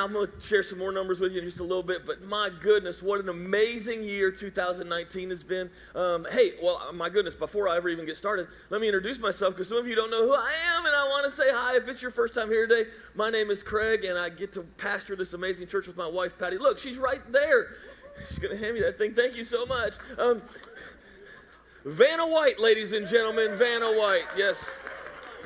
I'm going to share some more numbers with you in just a little bit, but my goodness, what an amazing year 2019 has been. Um, hey, well, my goodness, before I ever even get started, let me introduce myself because some of you don't know who I am, and I want to say hi. If it's your first time here today, my name is Craig, and I get to pastor this amazing church with my wife, Patty. Look, she's right there. She's going to hand me that thing. Thank you so much. Um, Vanna White, ladies and gentlemen. Vanna White. Yes.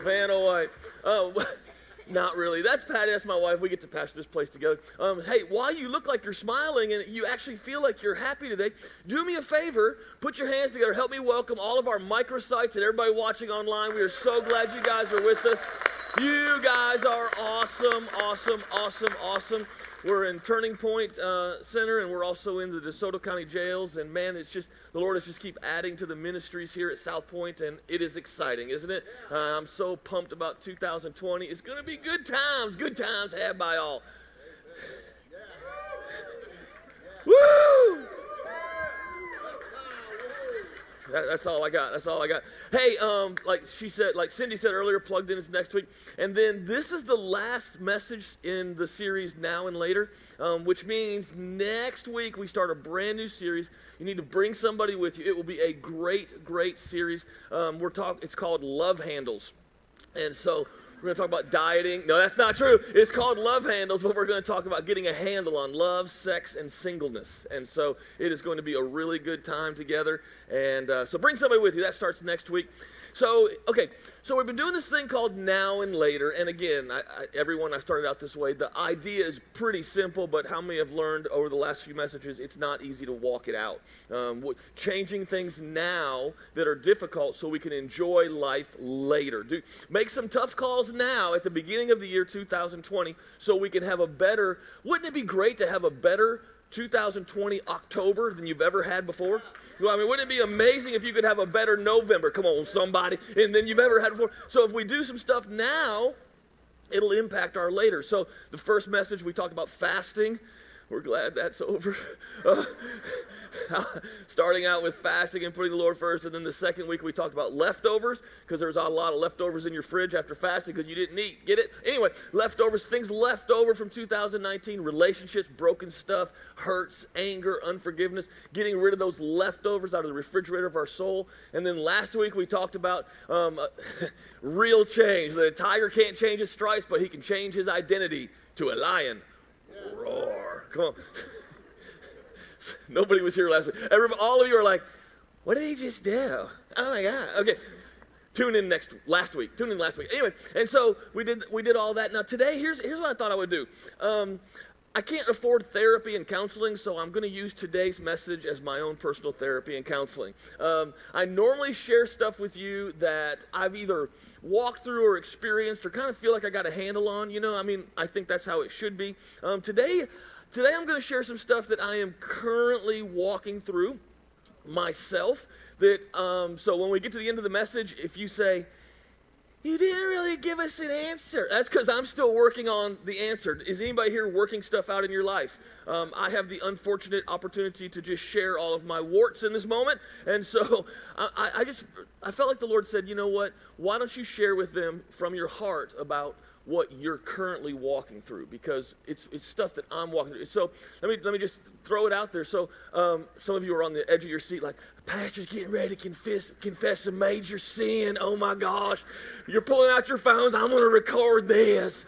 Vanna White. Uh, not really. That's Patty. That's my wife. We get to pastor this place together. Um, hey, while you look like you're smiling and you actually feel like you're happy today, do me a favor. Put your hands together. Help me welcome all of our microsites and everybody watching online. We are so glad you guys are with us. You guys are awesome, awesome, awesome, awesome. We're in Turning Point uh, Center, and we're also in the DeSoto County jails. And man, it's just the Lord has just keep adding to the ministries here at South Point, and it is exciting, isn't it? Uh, I'm so pumped about 2020. It's going to be good times, good times had by all. Woo! That, that's all I got. That's all I got. Hey, um, like she said, like Cindy said earlier, plugged in is next week. And then this is the last message in the series Now and Later, um, which means next week we start a brand new series. You need to bring somebody with you. It will be a great, great series. Um, we're talking. It's called Love Handles, and so we're going to talk about dieting. No, that's not true. It's called Love Handles, but we're going to talk about getting a handle on love, sex, and singleness. And so it is going to be a really good time together. And uh, so bring somebody with you. That starts next week. So, okay, so we've been doing this thing called Now and Later. And again, I, I, everyone, I started out this way. The idea is pretty simple, but how many have learned over the last few messages it's not easy to walk it out? Um, changing things now that are difficult so we can enjoy life later. Do, make some tough calls now at the beginning of the year 2020 so we can have a better, wouldn't it be great to have a better 2020 October than you've ever had before? I mean, wouldn't it be amazing if you could have a better November? Come on, somebody, and then you've ever had before. So if we do some stuff now, it'll impact our later. So the first message we talked about fasting. We're glad that's over. Uh, starting out with fasting and putting the Lord first. And then the second week we talked about leftovers because there was a lot of leftovers in your fridge after fasting because you didn't eat. Get it? Anyway, leftovers, things left over from 2019, relationships, broken stuff, hurts, anger, unforgiveness, getting rid of those leftovers out of the refrigerator of our soul. And then last week we talked about um, real change. The tiger can't change his stripes, but he can change his identity to a lion. Roar. Come on. Nobody was here last week. Everybody, all of you are like, what did he just do? Oh my God. Okay. Tune in next last week. Tune in last week. Anyway, and so we did we did all that. Now today, here's here's what I thought I would do. Um, I can't afford therapy and counseling, so I'm going to use today's message as my own personal therapy and counseling. Um, I normally share stuff with you that I've either walked through or experienced or kind of feel like I got a handle on. You know, I mean, I think that's how it should be. Um, today, Today I'm going to share some stuff that I am currently walking through myself. That um, so when we get to the end of the message, if you say, you didn't really give us an answer. That's because I'm still working on the answer. Is anybody here working stuff out in your life? Um, I have the unfortunate opportunity to just share all of my warts in this moment, and so I, I just I felt like the Lord said, you know what? Why don't you share with them from your heart about what you're currently walking through because it's, it's stuff that I'm walking through. So let me, let me just throw it out there. So um, some of you are on the edge of your seat like, Pastor's getting ready to confess, confess a major sin. Oh my gosh. You're pulling out your phones. I'm going to record this.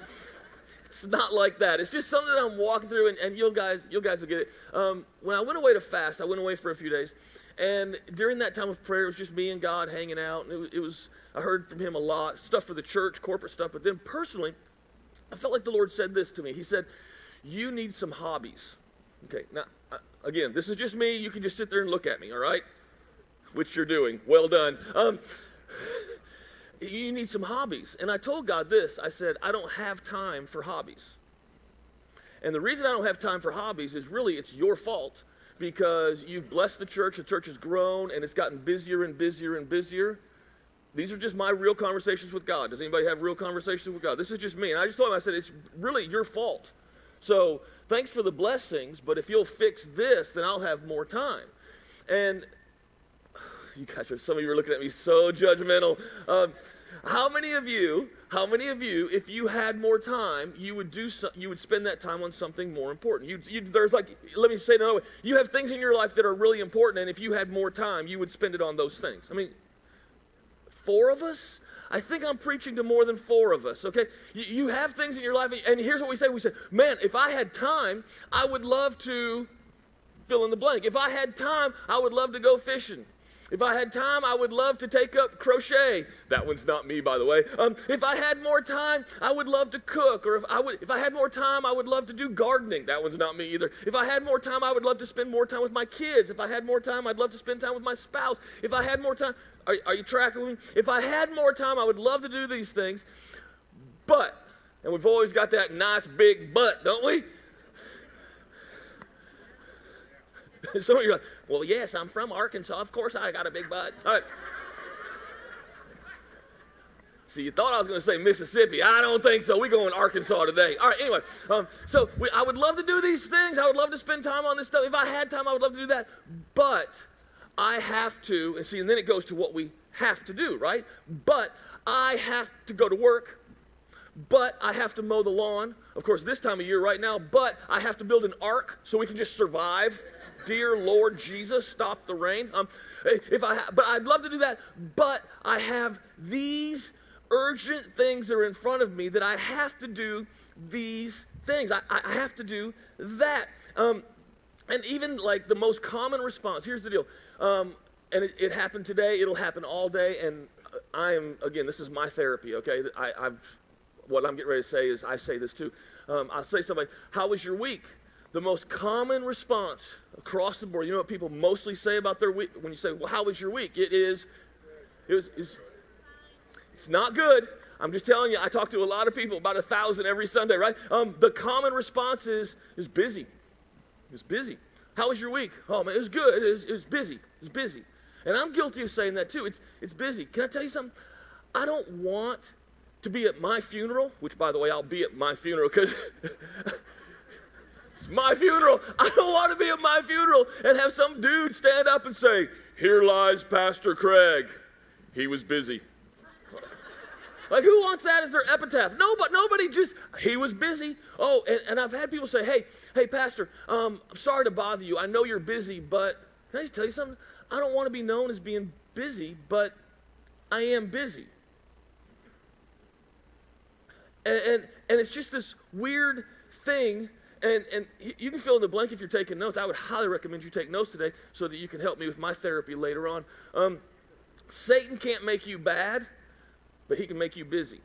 It's not like that. It's just something that I'm walking through, and, and you guys, you guys will get it. Um, when I went away to fast, I went away for a few days, and during that time of prayer, it was just me and God hanging out, and it, it was I heard from him a lot, stuff for the church, corporate stuff. But then personally, I felt like the Lord said this to me. He said, You need some hobbies. Okay, now, again, this is just me. You can just sit there and look at me, all right? Which you're doing. Well done. Um, you need some hobbies. And I told God this I said, I don't have time for hobbies. And the reason I don't have time for hobbies is really it's your fault because you've blessed the church, the church has grown, and it's gotten busier and busier and busier. These are just my real conversations with God. Does anybody have real conversations with God? This is just me. And I just told him, I said, it's really your fault. So thanks for the blessings, but if you'll fix this, then I'll have more time. And you guys, some of you are looking at me so judgmental. Um, how many of you how many of you, if you had more time, you would do so, you would spend that time on something more important? You, you, there's like, let me say it another way. You have things in your life that are really important, and if you had more time, you would spend it on those things. I mean, four of us. I think I'm preaching to more than four of us, okay? You, you have things in your life, and here's what we say we say, man, if I had time, I would love to fill in the blank. If I had time, I would love to go fishing. If I had time, I would love to take up crochet. That one's not me, by the way. Um, if I had more time, I would love to cook. Or if I would, if I had more time, I would love to do gardening. That one's not me either. If I had more time, I would love to spend more time with my kids. If I had more time, I'd love to spend time with my spouse. If I had more time, are, are you tracking me? If I had more time, I would love to do these things. But, and we've always got that nice big but, don't we? Some of you are like, well, yes, I'm from Arkansas. Of course I got a big butt. All right. See, you thought I was going to say Mississippi. I don't think so. We're going Arkansas today. All right, anyway. Um, so we, I would love to do these things. I would love to spend time on this stuff. If I had time, I would love to do that. But I have to, and see, and then it goes to what we have to do, right? But I have to go to work. But I have to mow the lawn. Of course, this time of year right now. But I have to build an ark so we can just survive dear Lord Jesus, stop the rain. Um, if I, but I'd love to do that. But I have these urgent things that are in front of me that I have to do these things. I, I have to do that. Um, and even like the most common response. Here's the deal. Um, and it, it, happened today. It'll happen all day. And I am again. This is my therapy. Okay. I, I've what I'm getting ready to say is I say this too. Um, I'll say something. How was your week? The most common response across the board, you know what people mostly say about their week? When you say, well, how was your week? It is, it was, it's, it's not good. I'm just telling you, I talk to a lot of people, about a thousand every Sunday, right? Um, the common response is, is busy. It's busy. How was your week? Oh, man, it was good. It was, it was busy. It was busy. And I'm guilty of saying that too. It's, it's busy. Can I tell you something? I don't want to be at my funeral, which, by the way, I'll be at my funeral because It's my funeral. I don't want to be at my funeral and have some dude stand up and say, Here lies Pastor Craig. He was busy. Like, who wants that as their epitaph? Nobody, nobody just, he was busy. Oh, and, and I've had people say, hey, hey, Pastor, um, I'm sorry to bother you. I know you're busy, but can I just tell you something? I don't want to be known as being busy, but I am busy. And, and, and it's just this weird thing and, and you can fill in the blank if you're taking notes. I would highly recommend you take notes today so that you can help me with my therapy later on. Um, Satan can't make you bad, but he can make you busy.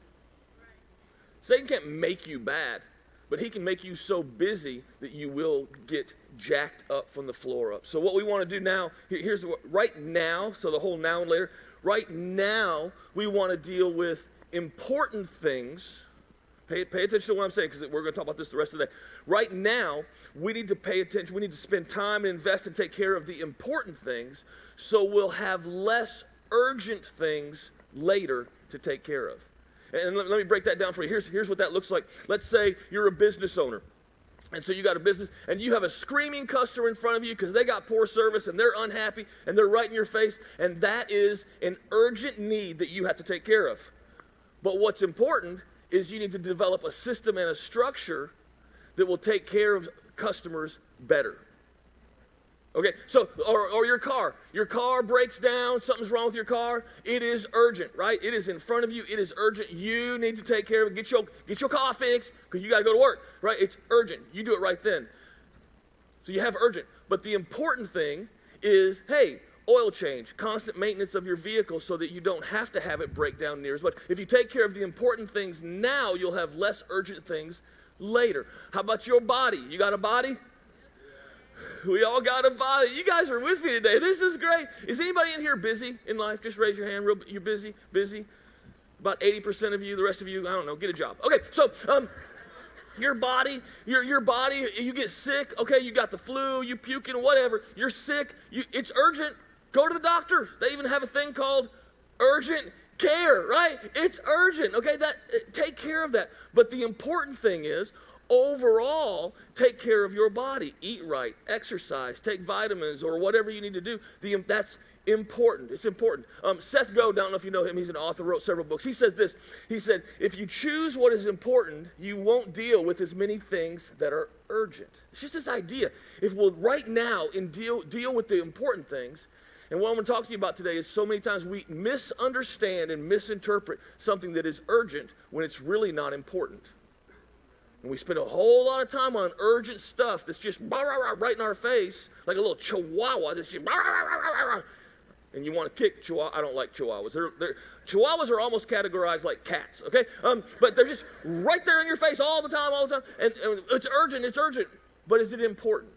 Satan can't make you bad, but he can make you so busy that you will get jacked up from the floor up. So what we want to do now, here's what, right now, so the whole now and later, right now we want to deal with important things. Pay, pay attention to what I'm saying because we're going to talk about this the rest of the day. Right now, we need to pay attention. We need to spend time and invest and take care of the important things so we'll have less urgent things later to take care of. And let, let me break that down for you. Here's, here's what that looks like. Let's say you're a business owner. And so you got a business and you have a screaming customer in front of you because they got poor service and they're unhappy and they're right in your face. And that is an urgent need that you have to take care of. But what's important is you need to develop a system and a structure that will take care of customers better. Okay, so, or, or your car. Your car breaks down, something's wrong with your car. It is urgent, right? It is in front of you. It is urgent. You need to take care of it. Get your, get your car fixed because you got to go to work, right? It's urgent. You do it right then. So you have urgent. But the important thing is hey, oil change, constant maintenance of your vehicle so that you don't have to have it break down near as much. If you take care of the important things now, you'll have less urgent things later. How about your body? You got a body? We all got a body. You guys are with me today. This is great. Is anybody in here busy in life? Just raise your hand. Real, you're busy, busy. About 80% of you, the rest of you, I don't know, get a job. Okay, so um, your body, your, your body, you get sick. Okay, you got the flu, you puking, whatever. You're sick. You, it's urgent. Go to the doctor. They even have a thing called urgent care, right? It's urgent. Okay, that take care of that. But the important thing is overall take care of your body eat right exercise take vitamins or whatever you need to do the, that's important. It's important. Um, Seth Godin, I don't know if you know him, he's an author, wrote several books. He says this He said, If you choose what is important, you won't deal with as many things that are urgent. It's just this idea. If we'll right now in deal, deal with the important things, and what I'm going to talk to you about today is so many times we misunderstand and misinterpret something that is urgent when it's really not important. And we spend a whole lot of time on urgent stuff that's just right in our face, like a little chihuahua that's just and you want to kick chihuahua. I don't like chihuahuas. They're, they're, chihuahuas are almost categorized like cats, okay? Um, but they're just right there in your face all the time, all the time. And, and it's urgent, it's urgent. But is it important?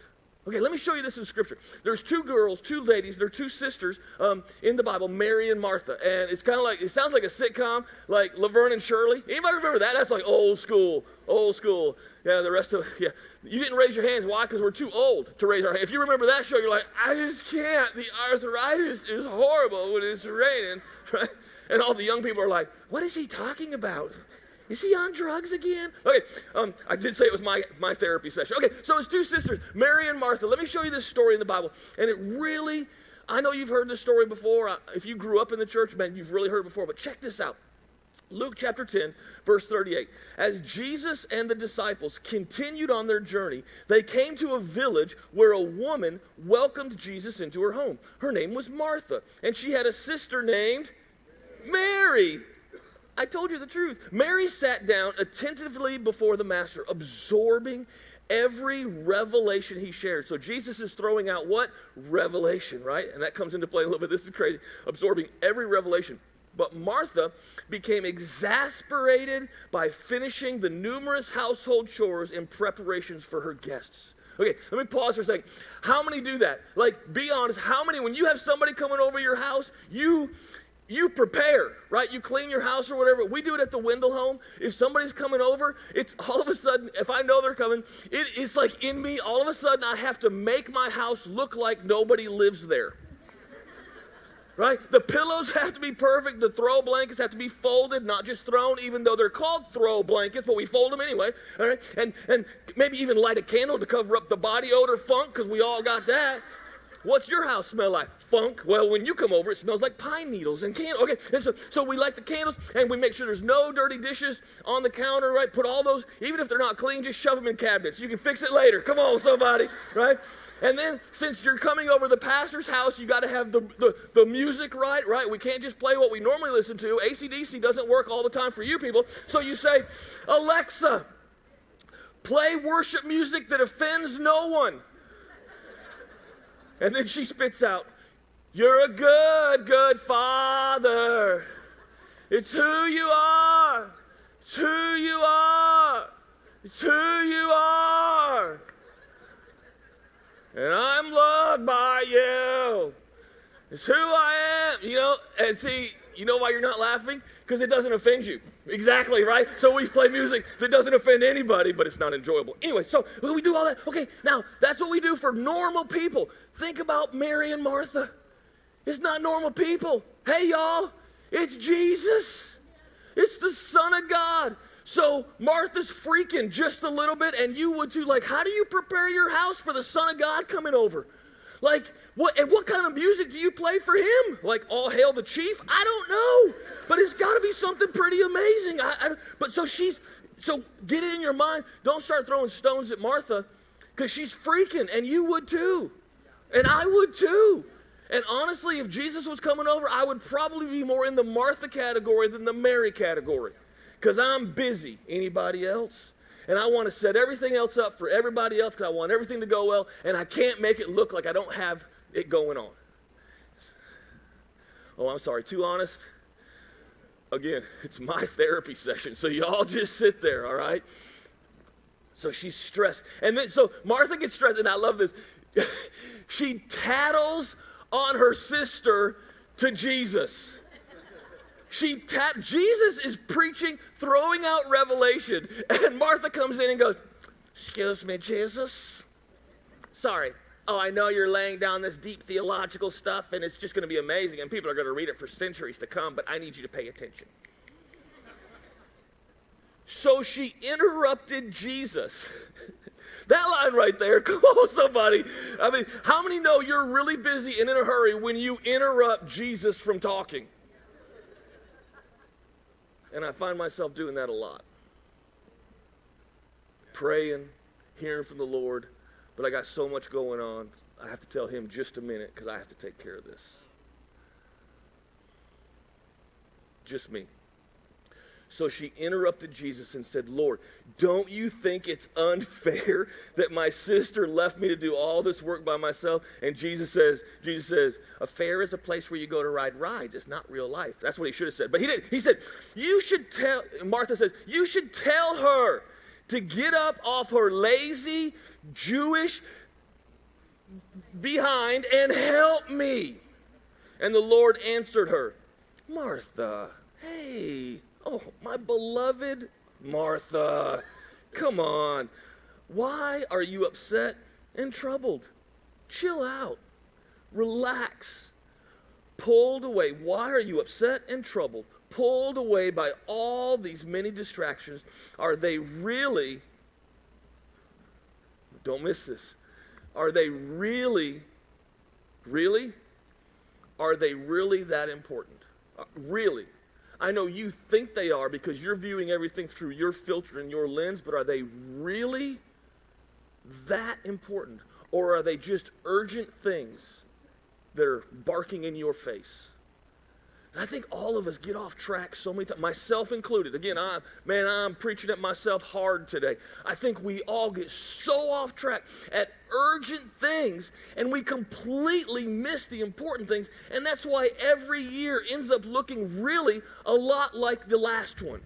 Okay, let me show you this in Scripture. There's two girls, two ladies, they're two sisters um, in the Bible, Mary and Martha. And it's kind of like, it sounds like a sitcom, like Laverne and Shirley. Anybody remember that? That's like old school, old school. Yeah, the rest of, yeah. You didn't raise your hands. Why? Because we're too old to raise our hands. If you remember that show, you're like, I just can't. The arthritis is horrible when it's raining, right? And all the young people are like, what is he talking about? Is he on drugs again? Okay, um, I did say it was my, my therapy session. Okay, so it's two sisters, Mary and Martha. Let me show you this story in the Bible. And it really, I know you've heard this story before. If you grew up in the church, man, you've really heard before. But check this out. Luke chapter 10, verse 38. As Jesus and the disciples continued on their journey, they came to a village where a woman welcomed Jesus into her home. Her name was Martha, and she had a sister named Mary. I told you the truth. Mary sat down attentively before the master, absorbing every revelation he shared. So Jesus is throwing out what? Revelation, right? And that comes into play a little bit. This is crazy. Absorbing every revelation. But Martha became exasperated by finishing the numerous household chores in preparations for her guests. Okay, let me pause for a second. How many do that? Like, be honest. How many, when you have somebody coming over your house, you you prepare, right? You clean your house or whatever. We do it at the Wendell home. If somebody's coming over, it's all of a sudden, if I know they're coming, it, it's like in me, all of a sudden I have to make my house look like nobody lives there. Right? The pillows have to be perfect. The throw blankets have to be folded, not just thrown, even though they're called throw blankets, but we fold them anyway. All right? And, and maybe even light a candle to cover up the body odor funk, because we all got that. What's your house smell like? Funk. Well, when you come over, it smells like pine needles and candles. Okay, and so, so we light the candles and we make sure there's no dirty dishes on the counter, right? Put all those, even if they're not clean, just shove them in cabinets. You can fix it later. Come on, somebody, right? And then, since you're coming over the pastor's house, you got to have the, the, the, music right, right? We can't just play what we normally listen to. ACDC doesn't work all the time for you people. So you say, Alexa, play worship music that offends no one. And then she spits out, You're a good, good father. It's who you are. It's who you are. It's who you are. And I'm loved by you. It's who I am. You know, and see, you know why you're not laughing? Because it doesn't offend you. Exactly, right? So we play music that doesn't offend anybody, but it's not enjoyable. Anyway, so we do all that. Okay, now that's what we do for normal people. Think about Mary and Martha. It's not normal people. Hey, y'all, it's Jesus. It's the Son of God. So Martha's freaking just a little bit, and you would too. Like, how do you prepare your house for the Son of God coming over? Like, what and what kind of music do you play for him? Like all hail the chief? I don't know. But it's got to be something pretty amazing. I, I, but so she's so get it in your mind. Don't start throwing stones at Martha because she's freaking, and you would too. And I would too. And honestly, if Jesus was coming over, I would probably be more in the Martha category than the Mary category because I'm busy. Anybody else? And I want to set everything else up for everybody else because I want everything to go well, and I can't make it look like I don't have it going on. Oh, I'm sorry, too honest? Again, it's my therapy session, so y'all just sit there, all right? So she's stressed. And then, so Martha gets stressed, and I love this. she tattles on her sister to Jesus. She tat- Jesus is preaching, throwing out revelation, and Martha comes in and goes, "Excuse me, Jesus. Sorry, oh, I know you're laying down this deep theological stuff and it's just going to be amazing and people are going to read it for centuries to come, but I need you to pay attention. So she interrupted Jesus. That line right there, come on, somebody. I mean, how many know you're really busy and in a hurry when you interrupt Jesus from talking? And I find myself doing that a lot. Praying, hearing from the Lord, but I got so much going on. I have to tell him just a minute because I have to take care of this. Just me. So she interrupted Jesus and said, Lord, don't you think it's unfair that my sister left me to do all this work by myself? And Jesus says, Jesus says, a fair is a place where you go to ride rides. It's not real life. That's what he should have said. But he didn't. He said, You should tell, Martha says, You should tell her to get up off her lazy, Jewish behind and help me. And the Lord answered her, Martha, hey, oh, my beloved Martha, come on. Why are you upset and troubled? Chill out, relax. Pulled away. Why are you upset and troubled? Pulled away by all these many distractions. Are they really, don't miss this, are they really, really, are they really that important? Uh, really? I know you think they are because you're viewing everything through your filter and your lens, but are they really that important? Or are they just urgent things that are barking in your face? I think all of us get off track so many times, myself included. Again, I man, I'm preaching at myself hard today. I think we all get so off track at urgent things and we completely miss the important things. And that's why every year ends up looking really a lot like the last one.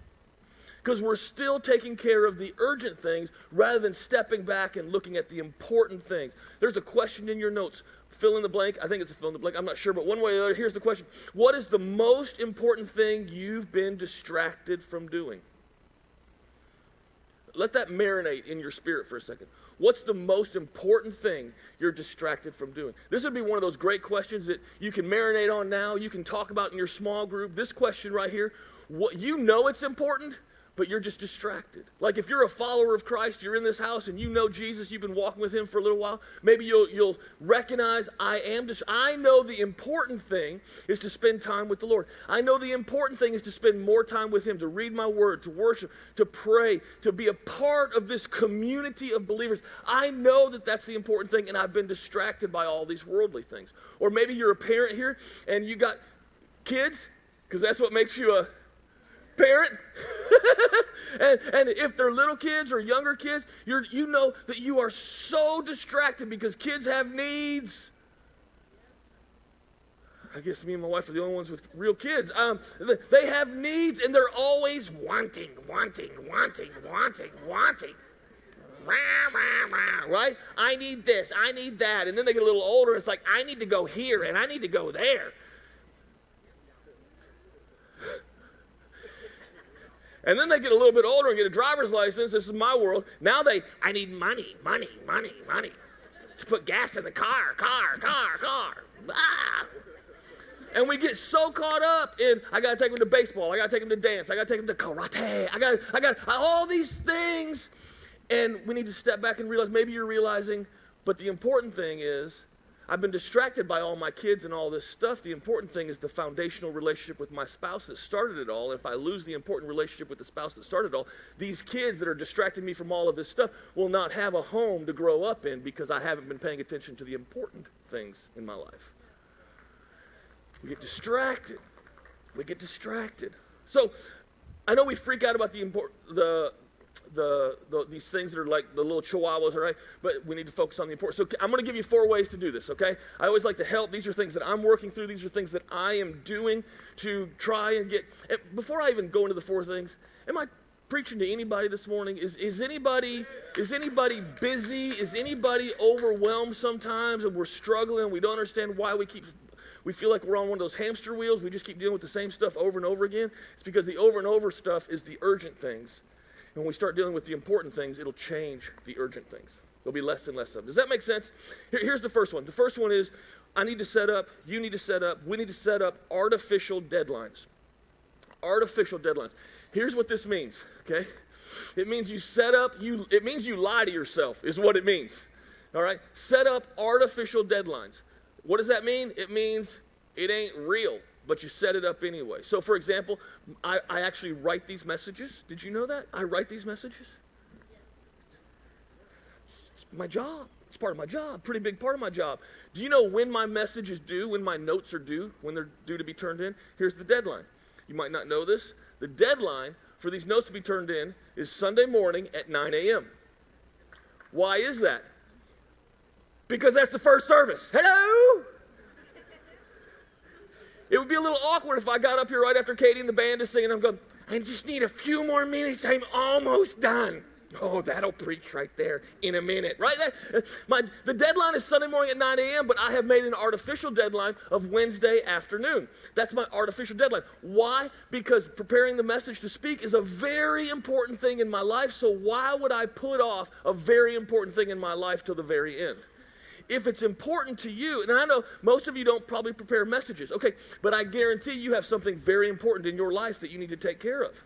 Because we're still taking care of the urgent things rather than stepping back and looking at the important things. There's a question in your notes fill in the blank. I think it's a fill in the blank. I'm not sure, but one way or the other, here's the question What is the most important thing you've been distracted from doing? Let that marinate in your spirit for a second. What's the most important thing you're distracted from doing? This would be one of those great questions that you can marinate on now, you can talk about in your small group. This question right here, what you know it's important, but you're just distracted. Like if you're a follower of Christ, you're in this house and you know Jesus, you've been walking with him for a little while, maybe you'll you'll recognize I am dis- I know the important thing is to spend time with the Lord. I know the important thing is to spend more time with him, to read my word, to worship, to pray, to be a part of this community of believers. I know that that's the important thing and I've been distracted by all these worldly things. Or maybe you're a parent here and you got kids because that's what makes you a parent. and, and if they're little kids or younger kids, you're, you know that you are so distracted because kids have needs. I guess me and my wife are the only ones with real kids. Um, they have needs and they're always wanting, wanting, wanting, wanting, wanting. Right? I need this, I need that. And then they get a little older, it's like, I need to go here and I need to go there. And then they get a little bit older and get a driver's license. This is my world. Now they, I need money, money, money, money to put gas in the car, car, car, car. Ah. And we get so caught up in, I got to take them to baseball. I got to take them to dance. I got to take them to karate. I got, I got all these things. And we need to step back and realize maybe you're realizing, but the important thing is I've been distracted by all my kids and all this stuff. The important thing is the foundational relationship with my spouse that started it all. If I lose the important relationship with the spouse that started it all, these kids that are distracting me from all of this stuff will not have a home to grow up in because I haven't been paying attention to the important things in my life. We get distracted. We get distracted. So I know we freak out about the important the the, the, these things that are like the little chihuahuas, all right? But we need to focus on the important. So I'm going to give you four ways to do this, okay? I always like to help. These are things that I'm working through. These are things that I am doing to try and get. And before I even go into the four things, am I preaching to anybody this morning? Is, is anybody is anybody busy? Is anybody overwhelmed sometimes and we're struggling? We don't understand why we keep we feel like we're on one of those hamster wheels. We just keep dealing with the same stuff over and over again. It's because the over and over stuff is the urgent things when we start dealing with the important things, it'll change the urgent things. There'll be less and less of them. Does that make sense? Here, here's the first one. The first one is I need to set up, you need to set up, we need to set up artificial deadlines. Artificial deadlines. Here's what this means, okay? It means you set up, you it means you lie to yourself, is what it means. All right? Set up artificial deadlines. What does that mean? It means it ain't real, but you set it up anyway. So, for example, I, I actually write these messages. Did you know that? I write these messages. It's my job. It's part of my job, pretty big part of my job. Do you know when my message is due, when my notes are due, when they're due to be turned in? Here's the deadline. You might not know this. The deadline for these notes to be turned in is Sunday morning at 9 a.m. Why is that? Because that's the first service. Hello? It would be a little awkward if I got up here right after Katie and the band is singing. I'm going, I just need a few more minutes. I'm almost done. Oh, that'll preach right there in a minute, right? That, my, the deadline is Sunday morning at 9 a.m., but I have made an artificial deadline of Wednesday afternoon. That's my artificial deadline. Why? Because preparing the message to speak is a very important thing in my life, so why would I put off a very important thing in my life till the very end? If it's important to you, and I know most of you don't probably prepare messages, okay, but I guarantee you have something very important in your life that you need to take care of.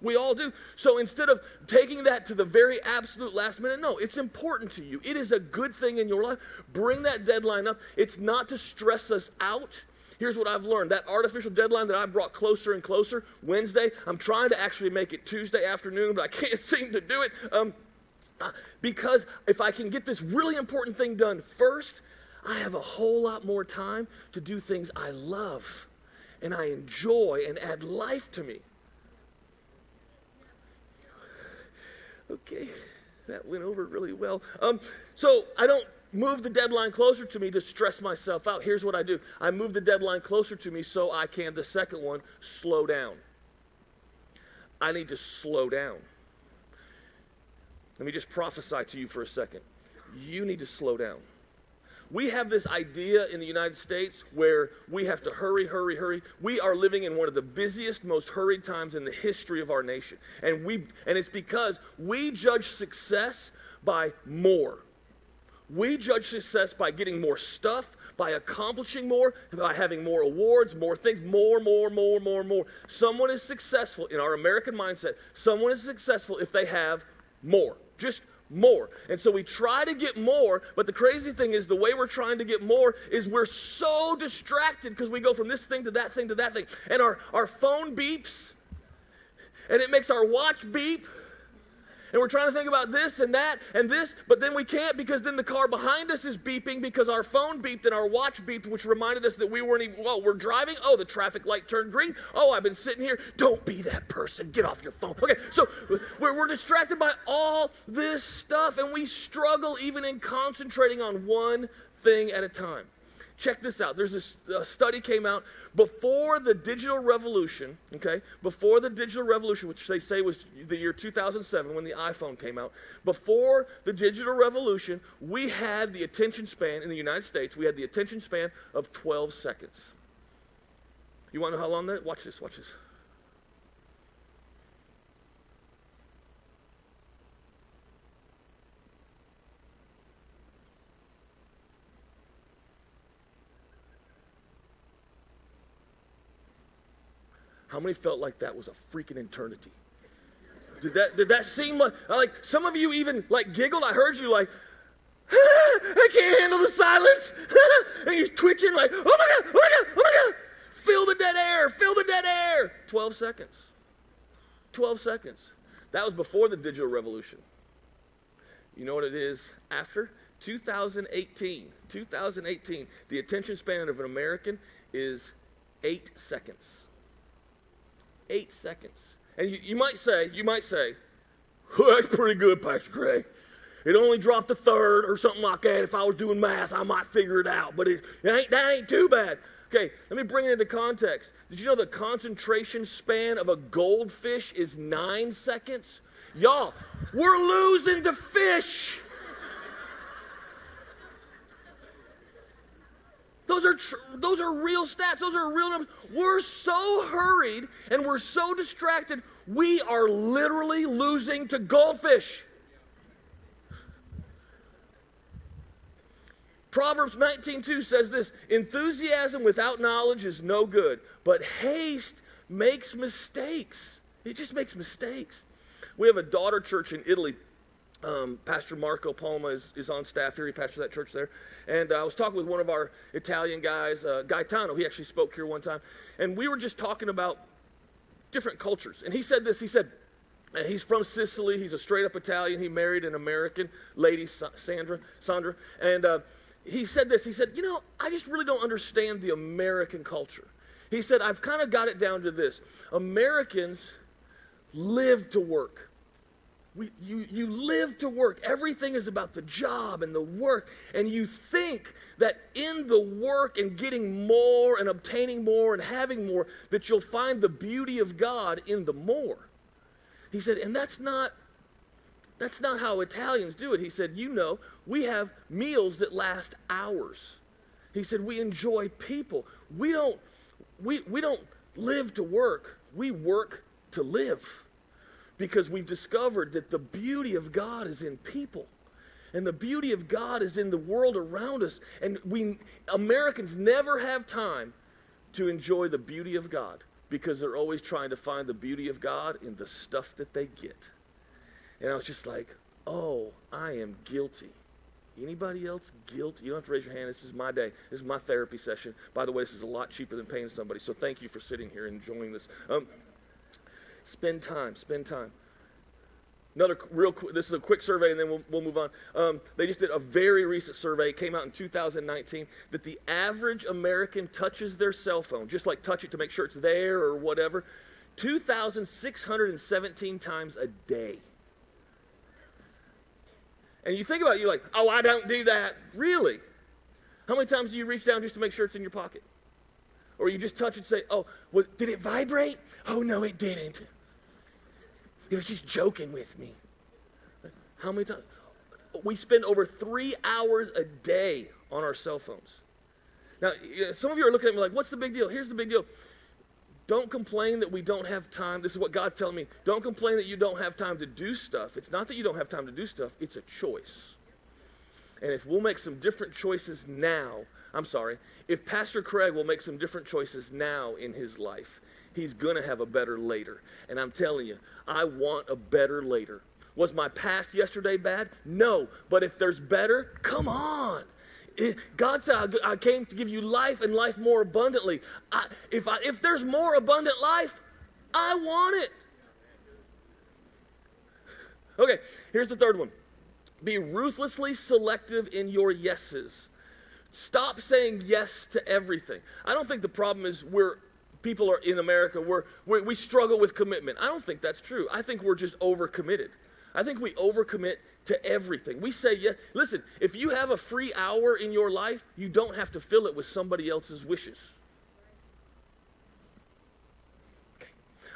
We all do. So instead of taking that to the very absolute last minute, no, it's important to you. It is a good thing in your life. Bring that deadline up. It's not to stress us out. Here's what I've learned that artificial deadline that I brought closer and closer, Wednesday, I'm trying to actually make it Tuesday afternoon, but I can't seem to do it. Um, because if I can get this really important thing done first, I have a whole lot more time to do things I love and I enjoy and add life to me. Okay, that went over really well. Um, so I don't move the deadline closer to me to stress myself out. Here's what I do I move the deadline closer to me so I can, the second one, slow down. I need to slow down. Let me just prophesy to you for a second. You need to slow down. We have this idea in the United States where we have to hurry, hurry, hurry. We are living in one of the busiest, most hurried times in the history of our nation. And we and it's because we judge success by more. We judge success by getting more stuff, by accomplishing more, by having more awards, more things, more, more, more, more, more. Someone is successful in our American mindset. Someone is successful if they have more. Just more. And so we try to get more, but the crazy thing is the way we're trying to get more is we're so distracted because we go from this thing to that thing to that thing. And our, our phone beeps, and it makes our watch beep, and we're trying to think about this and that and this, but then we can't because then the car behind us is beeping because our phone beeped and our watch beeped, which reminded us that we weren't even, well, we're driving. Oh, the traffic light turned green. Oh, I've been sitting here. Don't be that person. Get off your phone. Okay, so we're, we're distracted by all this stuff and we struggle even in concentrating on one thing at a time. Check this out. There's this a study came out before the digital revolution, okay? Before the digital revolution, which they say was the year 2007 when the iPhone came out, before the digital revolution, we had the attention span in the United States, we had the attention span of 12 seconds. You want to know how long that? Watch this, watch this. How many felt like that was a freaking eternity? Did that, did that seem like, like some of you even like giggled? I heard you like, ah, I can't handle the silence. and you're twitching like, oh my God, oh my God, oh my God. Fill the dead air, fill the dead air. 12 seconds. 12 seconds. That was before the digital revolution. You know what it is after? 2018. 2018. The attention span of an American is eight seconds eight seconds. And you, you might say, you might say, well, that's pretty good, Pastor Craig. It only dropped a third or something like that. If I was doing math, I might figure it out. But it, it ain't, that ain't too bad. Okay, let me bring it into context. Did you know the concentration span of a goldfish is nine seconds? Y'all, we're losing to fish. Those are tr- those are real stats. Those are real numbers. We're so hurried and we're so distracted. We are literally losing to goldfish. Proverbs 19:2 says this, enthusiasm without knowledge is no good, but haste makes mistakes. It just makes mistakes. We have a daughter church in Italy. Um, Pastor Marco Palma is, is on staff here. He pastors that church there. And uh, I was talking with one of our Italian guys, uh, Gaetano. He actually spoke here one time. And we were just talking about different cultures. And he said this he said, he's from Sicily. He's a straight up Italian. He married an American lady, Sandra. Sandra. And uh, he said this. He said, You know, I just really don't understand the American culture. He said, I've kind of got it down to this Americans live to work. We, you, you live to work. Everything is about the job and the work. And you think that in the work and getting more and obtaining more and having more, that you'll find the beauty of God in the more. He said, and that's not that's not how Italians do it. He said, you know, we have meals that last hours. He said, we enjoy people. We don't we, we don't live to work. We work to live because we've discovered that the beauty of God is in people. And the beauty of God is in the world around us. And we Americans never have time to enjoy the beauty of God because they're always trying to find the beauty of God in the stuff that they get. And I was just like, oh, I am guilty. Anybody else guilty? You don't have to raise your hand. This is my day. This is my therapy session. By the way, this is a lot cheaper than paying somebody. So thank you for sitting here enjoying this. Um, spend time. Spend time. Another real quick, this is a quick survey and then we'll, we'll move on. Um, they just did a very recent survey, came out in 2019, that the average American touches their cell phone, just like touch it to make sure it's there or whatever, 2,617 times a day. And you think about it, you're like, oh, I don't do that. Really? How many times do you reach down just to make sure it's in your pocket? Or you just touch it and say, oh, did it vibrate? Oh, no, it didn't. He was just joking with me. How many times? We spend over three hours a day on our cell phones. Now, some of you are looking at me like, what's the big deal? Here's the big deal. Don't complain that we don't have time. This is what God's telling me. Don't complain that you don't have time to do stuff. It's not that you don't have time to do stuff, it's a choice. And if we'll make some different choices now, I'm sorry, if Pastor Craig will make some different choices now in his life, he's going to have a better later. And I'm telling you, I want a better later. Was my past yesterday bad? No. But if there's better, come on. God said, I came to give you life and life more abundantly. I, if, I, if there's more abundant life, I want it. Okay, here's the third one be ruthlessly selective in your yeses. Stop saying yes to everything. I don't think the problem is we're people are in America we're, we're, we struggle with commitment. I don't think that's true. I think we're just overcommitted. I think we overcommit to everything. We say, yeah, listen, if you have a free hour in your life, you don't have to fill it with somebody else's wishes.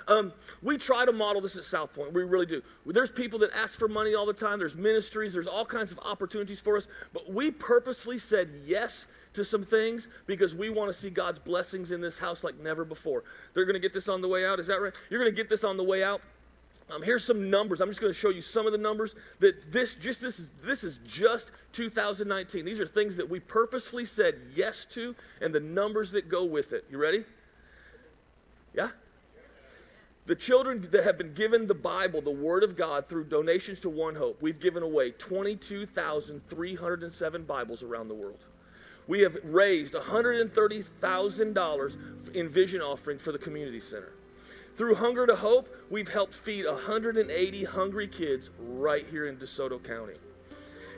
Um, we try to model this at South Point. We really do. There's people that ask for money all the time. There's ministries. There's all kinds of opportunities for us. But we purposely said yes to some things because we want to see God's blessings in this house like never before. They're going to get this on the way out. Is that right? You're going to get this on the way out. Um, here's some numbers. I'm just going to show you some of the numbers that this just this is this is just 2019. These are things that we purposefully said yes to, and the numbers that go with it. You ready? Yeah. The children that have been given the Bible, the Word of God, through donations to One Hope, we've given away 22,307 Bibles around the world. We have raised $130,000 in vision offering for the community center. Through Hunger to Hope, we've helped feed 180 hungry kids right here in DeSoto County.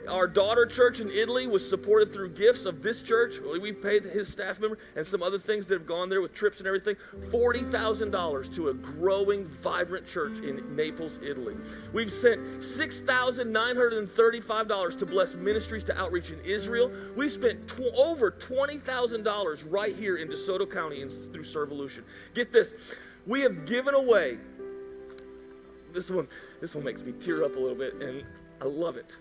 Our daughter church in Italy was supported through gifts of this church. We paid his staff member and some other things that have gone there with trips and everything. $40,000 to a growing, vibrant church in Naples, Italy. We've sent $6,935 to bless ministries to outreach in Israel. We spent tw- over $20,000 right here in DeSoto County and through Servolution. Get this. We have given away this one this one makes me tear up a little bit and I love it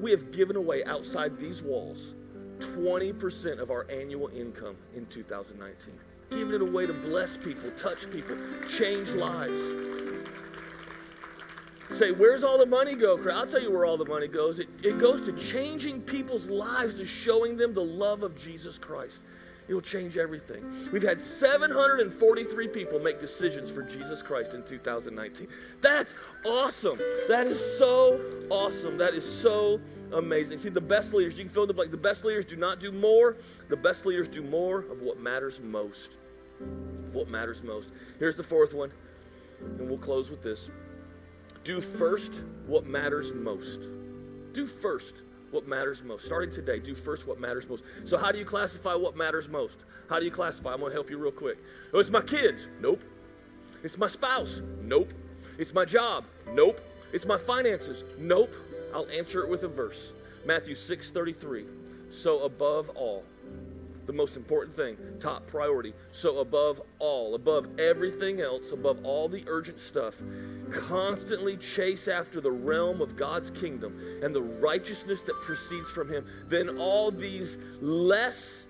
we have given away outside these walls 20% of our annual income in 2019. Giving it away to bless people, touch people, change lives. Say, where's all the money go? I'll tell you where all the money goes. It, it goes to changing people's lives, to showing them the love of Jesus Christ. It'll change everything. We've had 743 people make decisions for Jesus Christ in 2019. That's awesome. That is so awesome. That is so amazing. See, the best leaders, you can fill in the blank. The best leaders do not do more. The best leaders do more of what matters most. Of what matters most. Here's the fourth one, and we'll close with this. Do first what matters most. Do first what matters most. Starting today, do first what matters most. So, how do you classify what matters most? How do you classify? I'm going to help you real quick. Oh, it's my kids. Nope. It's my spouse. Nope. It's my job. Nope. It's my finances. Nope. I'll answer it with a verse. Matthew 6:33. So above all, the most important thing, top priority. So, above all, above everything else, above all the urgent stuff, constantly chase after the realm of God's kingdom and the righteousness that proceeds from Him. Then, all these less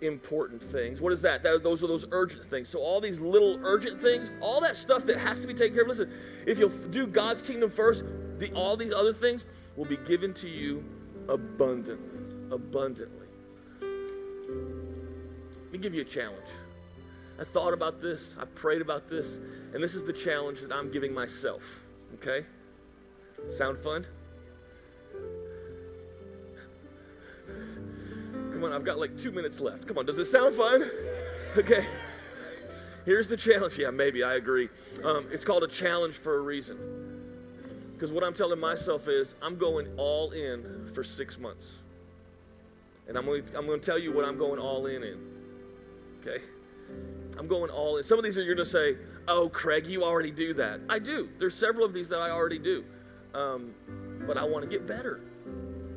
important things. What is that? that? Those are those urgent things. So, all these little urgent things, all that stuff that has to be taken care of. Listen, if you'll do God's kingdom first, the, all these other things will be given to you abundantly. Abundantly. Let me give you a challenge. I thought about this, I prayed about this, and this is the challenge that I'm giving myself. Okay? Sound fun? Come on, I've got like two minutes left. Come on, does it sound fun? Okay. Here's the challenge. Yeah, maybe, I agree. Um, it's called a challenge for a reason. Because what I'm telling myself is, I'm going all in for six months. And I'm going, to, I'm going to tell you what I'm going all in in. Okay? I'm going all in. Some of these are you're going to say, oh, Craig, you already do that. I do. There's several of these that I already do. Um, but I want to get better.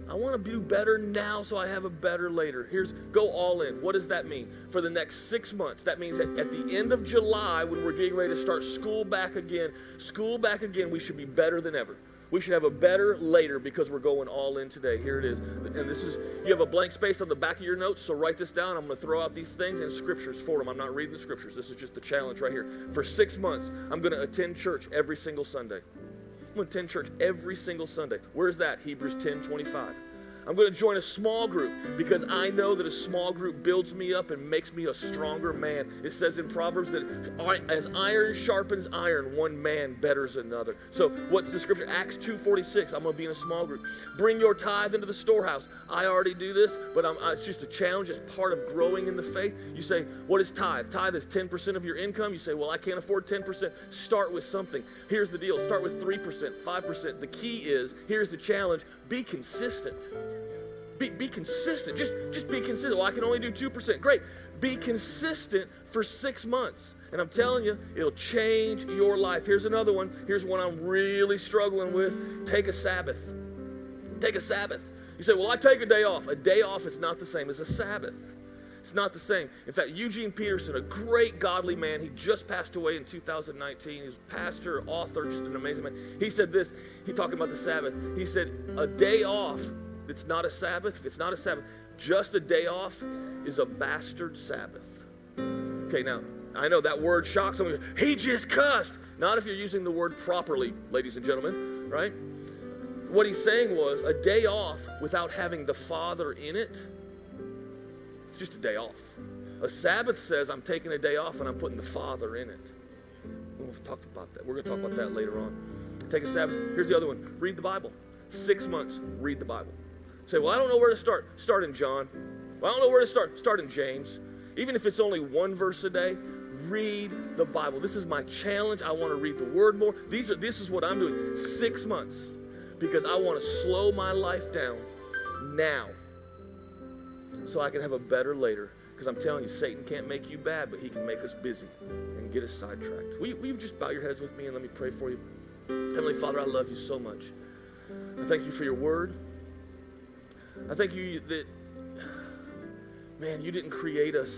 I want to do better now so I have a better later. Here's go all in. What does that mean? For the next six months, that means that at the end of July, when we're getting ready to start school back again, school back again, we should be better than ever. We should have a better later because we're going all in today. Here it is. And this is, you have a blank space on the back of your notes, so write this down. I'm going to throw out these things and scriptures for them. I'm not reading the scriptures. This is just the challenge right here. For six months, I'm going to attend church every single Sunday. I'm going to attend church every single Sunday. Where's that? Hebrews 10 25. I'm going to join a small group because I know that a small group builds me up and makes me a stronger man. It says in Proverbs that as iron sharpens iron, one man betters another. So what's the scripture? Acts 2.46. I'm going to be in a small group. Bring your tithe into the storehouse. I already do this, but I'm, it's just a challenge. It's part of growing in the faith. You say, what is tithe? Tithe is 10% of your income. You say, well, I can't afford 10%. Start with something. Here's the deal. Start with 3%, 5%. The key is, here's the challenge, be consistent. Be, be consistent. Just, just be consistent. Well, I can only do 2%. Great. Be consistent for six months. And I'm telling you, it'll change your life. Here's another one. Here's one I'm really struggling with. Take a Sabbath. Take a Sabbath. You say, well, I take a day off. A day off is not the same as a Sabbath. It's not the same. In fact, Eugene Peterson, a great godly man, he just passed away in 2019. He was pastor, author, just an amazing man. He said this, he talking about the Sabbath. He said, a day off it's not a Sabbath, if it's not a Sabbath, just a day off is a bastard Sabbath. Okay, now, I know that word shocks someone. He just cussed. Not if you're using the word properly, ladies and gentlemen, right? What he's saying was a day off without having the Father in it, it's just a day off. A Sabbath says I'm taking a day off and I'm putting the Father in it. We'll talk about that. We're going to talk about that mm-hmm. later on. Take a Sabbath. Here's the other one read the Bible. Six months, read the Bible. Say, well, I don't know where to start. Start in John. Well, I don't know where to start. Start in James. Even if it's only one verse a day, read the Bible. This is my challenge. I want to read the Word more. These are this is what I'm doing. Six months, because I want to slow my life down now, so I can have a better later. Because I'm telling you, Satan can't make you bad, but he can make us busy and get us sidetracked. Will you, will you just bow your heads with me and let me pray for you? Heavenly Father, I love you so much. I thank you for your Word. I thank you that, man, you didn't create us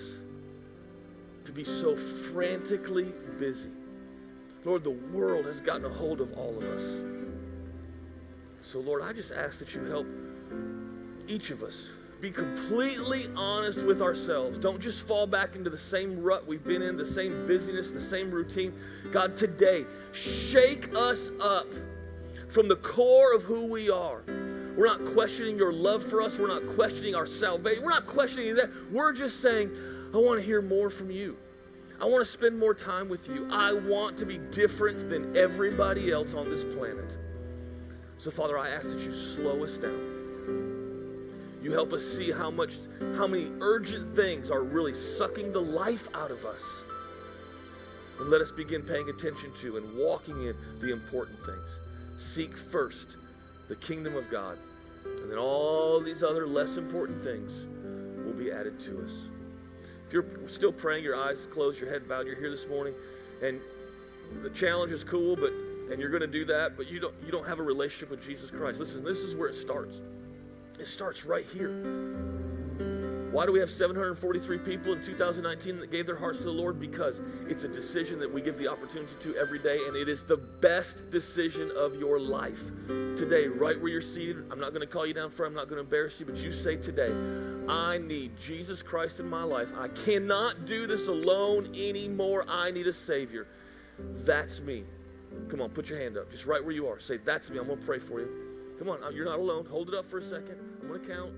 to be so frantically busy. Lord, the world has gotten a hold of all of us. So, Lord, I just ask that you help each of us be completely honest with ourselves. Don't just fall back into the same rut we've been in, the same busyness, the same routine. God, today, shake us up from the core of who we are. We're not questioning your love for us. We're not questioning our salvation. We're not questioning that. We're just saying, I want to hear more from you. I want to spend more time with you. I want to be different than everybody else on this planet. So, Father, I ask that you slow us down. You help us see how much, how many urgent things are really sucking the life out of us. And let us begin paying attention to and walking in the important things. Seek first the kingdom of God, and then all these other less important things will be added to us. If you're still praying, your eyes closed, your head bowed, you're here this morning, and the challenge is cool, but and you're going to do that, but you don't you don't have a relationship with Jesus Christ. Listen, this is where it starts. It starts right here. Why do we have 743 people in 2019 that gave their hearts to the Lord? Because it's a decision that we give the opportunity to every day, and it is the best decision of your life. Today, right where you're seated, I'm not going to call you down front, I'm not going to embarrass you, but you say today, I need Jesus Christ in my life. I cannot do this alone anymore. I need a Savior. That's me. Come on, put your hand up, just right where you are. Say, That's me. I'm going to pray for you. Come on, uh, you're not alone. Hold it up for a second. I'm going to count.